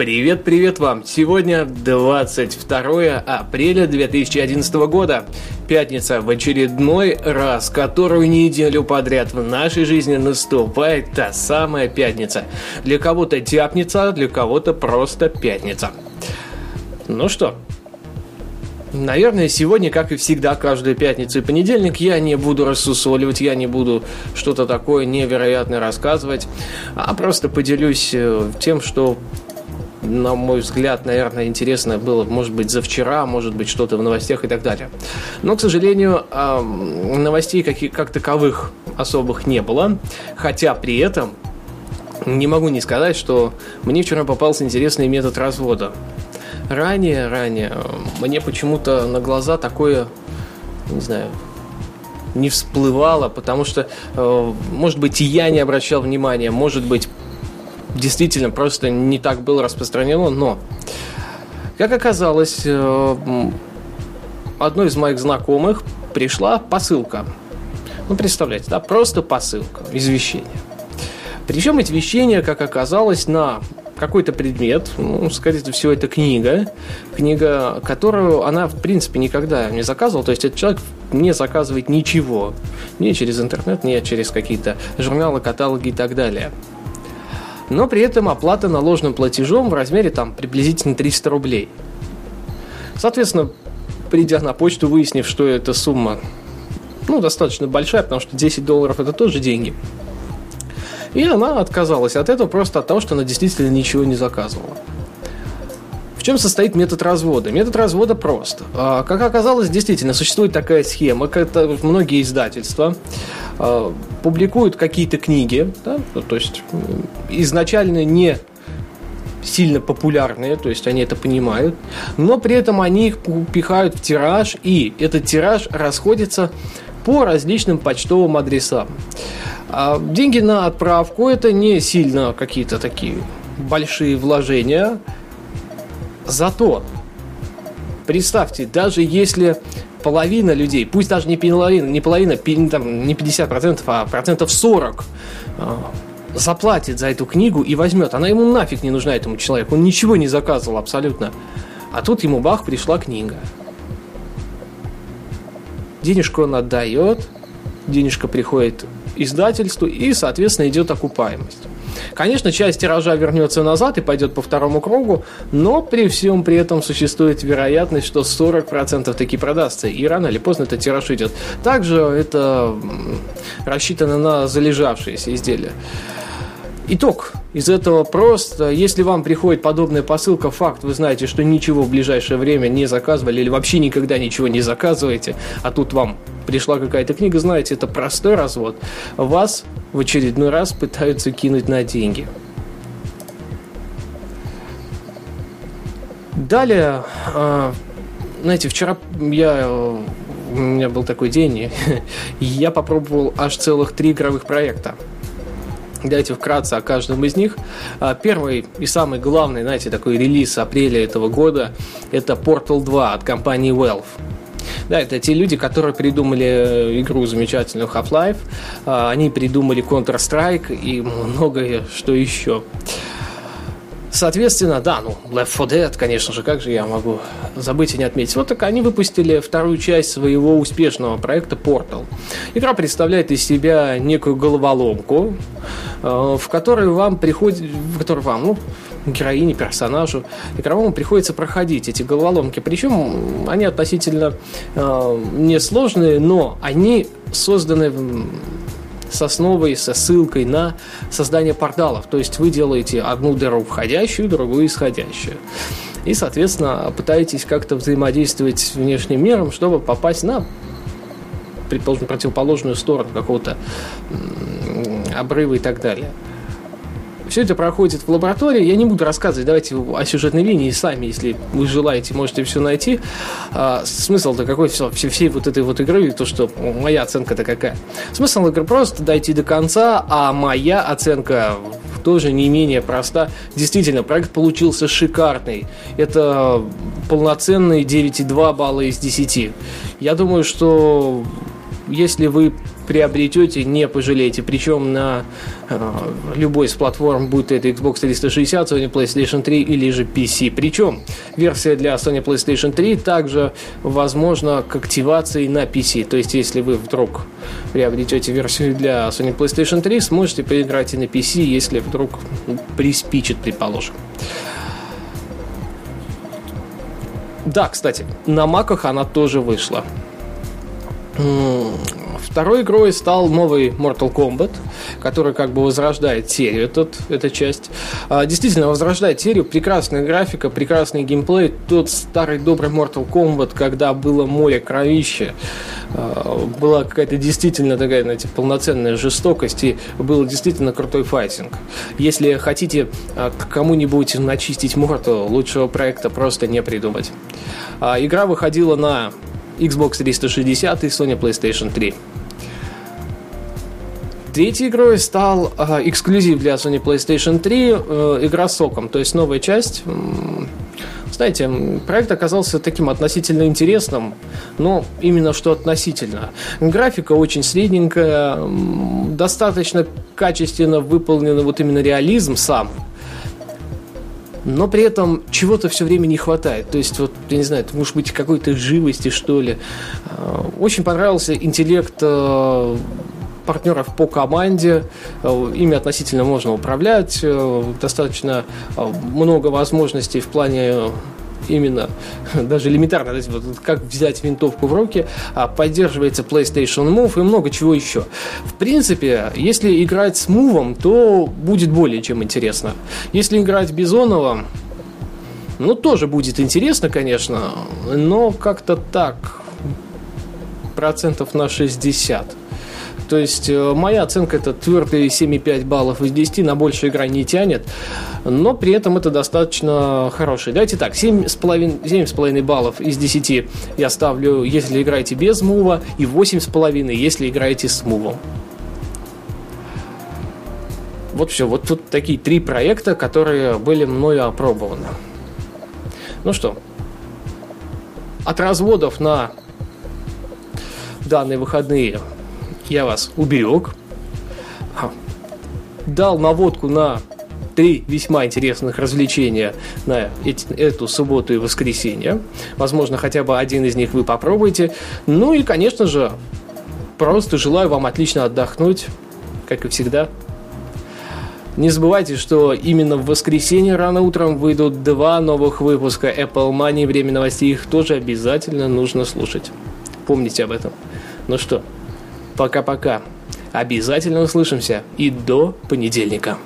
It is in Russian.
Привет-привет вам! Сегодня 22 апреля 2011 года. Пятница в очередной раз, которую неделю подряд в нашей жизни наступает та самая пятница. Для кого-то тяпница, для кого-то просто пятница. Ну что, Наверное, сегодня, как и всегда, каждую пятницу и понедельник, я не буду рассусоливать, я не буду что-то такое невероятное рассказывать, а просто поделюсь э, тем, что на мой взгляд, наверное, интересно было, может быть, за вчера, может быть, что-то в новостях и так далее. Но, к сожалению, новостей как, как таковых особых не было, хотя при этом не могу не сказать, что мне вчера попался интересный метод развода. Ранее, ранее мне почему-то на глаза такое, не знаю, не всплывало, потому что, э, может быть, и я не обращал внимания, может быть, действительно просто не так было распространено, но, как оказалось, э, одной из моих знакомых пришла посылка. Ну, представляете, да, просто посылка, извещение. Причем эти вещения, как оказалось, на какой-то предмет, ну, скорее всего, это книга, книга, которую она, в принципе, никогда не заказывала, то есть этот человек не заказывает ничего, ни через интернет, ни через какие-то журналы, каталоги и так далее но при этом оплата наложенным платежом в размере там приблизительно 300 рублей. Соответственно, придя на почту, выяснив, что эта сумма ну, достаточно большая, потому что 10 долларов это тоже деньги. И она отказалась от этого просто от того, что она действительно ничего не заказывала. В чем состоит метод развода? Метод развода прост. А, как оказалось, действительно существует такая схема, как многие издательства публикуют какие-то книги, да, ну, то есть изначально не сильно популярные, то есть они это понимают, но при этом они их пихают в тираж, и этот тираж расходится по различным почтовым адресам. А деньги на отправку это не сильно какие-то такие большие вложения, Зато, представьте, даже если половина людей, пусть даже не половина, не половина, там, не 50%, а процентов 40 а, заплатит за эту книгу и возьмет. Она ему нафиг не нужна этому человеку. Он ничего не заказывал абсолютно. А тут ему бах, пришла книга. Денежку он отдает, денежка приходит издательству и, соответственно, идет окупаемость. Конечно, часть тиража вернется назад и пойдет по второму кругу, но при всем при этом существует вероятность, что 40% таки продастся, и рано или поздно этот тираж идет. Также это рассчитано на залежавшиеся изделия. Итог из этого просто, если вам приходит подобная посылка, факт, вы знаете, что ничего в ближайшее время не заказывали или вообще никогда ничего не заказываете, а тут вам пришла какая-то книга, знаете, это простой развод, вас в очередной раз пытаются кинуть на деньги. Далее, а, знаете, вчера я у меня был такой день, я попробовал аж целых три игровых проекта. Давайте вкратце о каждом из них. А, первый и самый главный, знаете, такой релиз апреля этого года – это Portal 2 от компании Valve. Да, это те люди, которые придумали э, игру замечательную Half-Life, а, они придумали Counter-Strike и многое что еще. Соответственно, да, ну, Left 4 Dead, конечно же, как же я могу забыть и не отметить. Вот так они выпустили вторую часть своего успешного проекта Portal. Игра представляет из себя некую головоломку, э, в которой вам приходит, в которой вам, ну, героине, персонажу игровому приходится проходить эти головоломки. Причем они относительно э, несложные, но они созданы с основой, со ссылкой на создание порталов. То есть вы делаете одну дыру входящую, другую исходящую. И, соответственно, пытаетесь как-то взаимодействовать с внешним миром, чтобы попасть на предположим, противоположную сторону какого-то обрыва и так далее. Все это проходит в лаборатории. Я не буду рассказывать, давайте о сюжетной линии сами, если вы желаете, можете все найти. А, смысл-то какой все, все, всей вот этой вот игры, то, что моя оценка-то какая. Смысл игры просто дойти до конца, а моя оценка тоже не менее проста. Действительно, проект получился шикарный. Это полноценный 9,2 балла из 10. Я думаю, что если вы приобретете, не пожалеете. Причем на э, любой из платформ, будь это Xbox 360, Sony PlayStation 3 или же PC. Причем версия для Sony PlayStation 3 также возможна к активации на PC. То есть, если вы вдруг приобретете версию для Sony PlayStation 3, сможете поиграть и на PC, если вдруг приспичит, предположим. Да, кстати, на маках она тоже вышла. Второй игрой стал новый Mortal Kombat, который как бы возрождает серию, этот, эта часть. А, действительно, возрождает серию, прекрасная графика, прекрасный геймплей. Тот старый добрый Mortal Kombat, когда было море кровища, а, была какая-то действительно такая, знаете, полноценная жестокость, и был действительно крутой файтинг. Если хотите а, кому-нибудь начистить морду, лучшего проекта просто не придумать. Игра выходила на Xbox 360 и Sony PlayStation 3. Третьей игрой стал э, эксклюзив для Sony PlayStation 3 э, игра Соком, то есть новая часть. Знаете, проект оказался таким относительно интересным, но именно что относительно. Графика очень средненькая, достаточно качественно выполнен вот именно реализм сам, но при этом чего-то все время не хватает. То есть, вот, я не знаю, это может быть какой-то живости, что ли. Э, очень понравился интеллект э, партнеров по команде, э, ими относительно можно управлять, достаточно много возможностей в плане именно даже элементарно, вот, как взять винтовку в руки, а, поддерживается PlayStation Move и много чего еще. В принципе, если играть с мувом, то будет более чем интересно. Если играть Бизонова, ну, тоже будет интересно, конечно, но как-то так, процентов на 60. То есть э, моя оценка это твердые 7,5 баллов из 10, на больше игра не тянет, но при этом это достаточно хороший. Давайте так, 7,5, 7,5 баллов из 10 я ставлю, если играете без мува, и 8,5, если играете с мувом. Вот все, вот тут такие три проекта, которые были мною опробованы. Ну что, от разводов на данные выходные я вас уберег, дал наводку на три весьма интересных развлечения на эти, эту субботу и воскресенье. Возможно, хотя бы один из них вы попробуете. Ну и, конечно же, просто желаю вам отлично отдохнуть, как и всегда. Не забывайте, что именно в воскресенье рано утром выйдут два новых выпуска Apple Money. Время новостей их тоже обязательно нужно слушать. Помните об этом. Ну что, Пока-пока. Обязательно услышимся и до понедельника.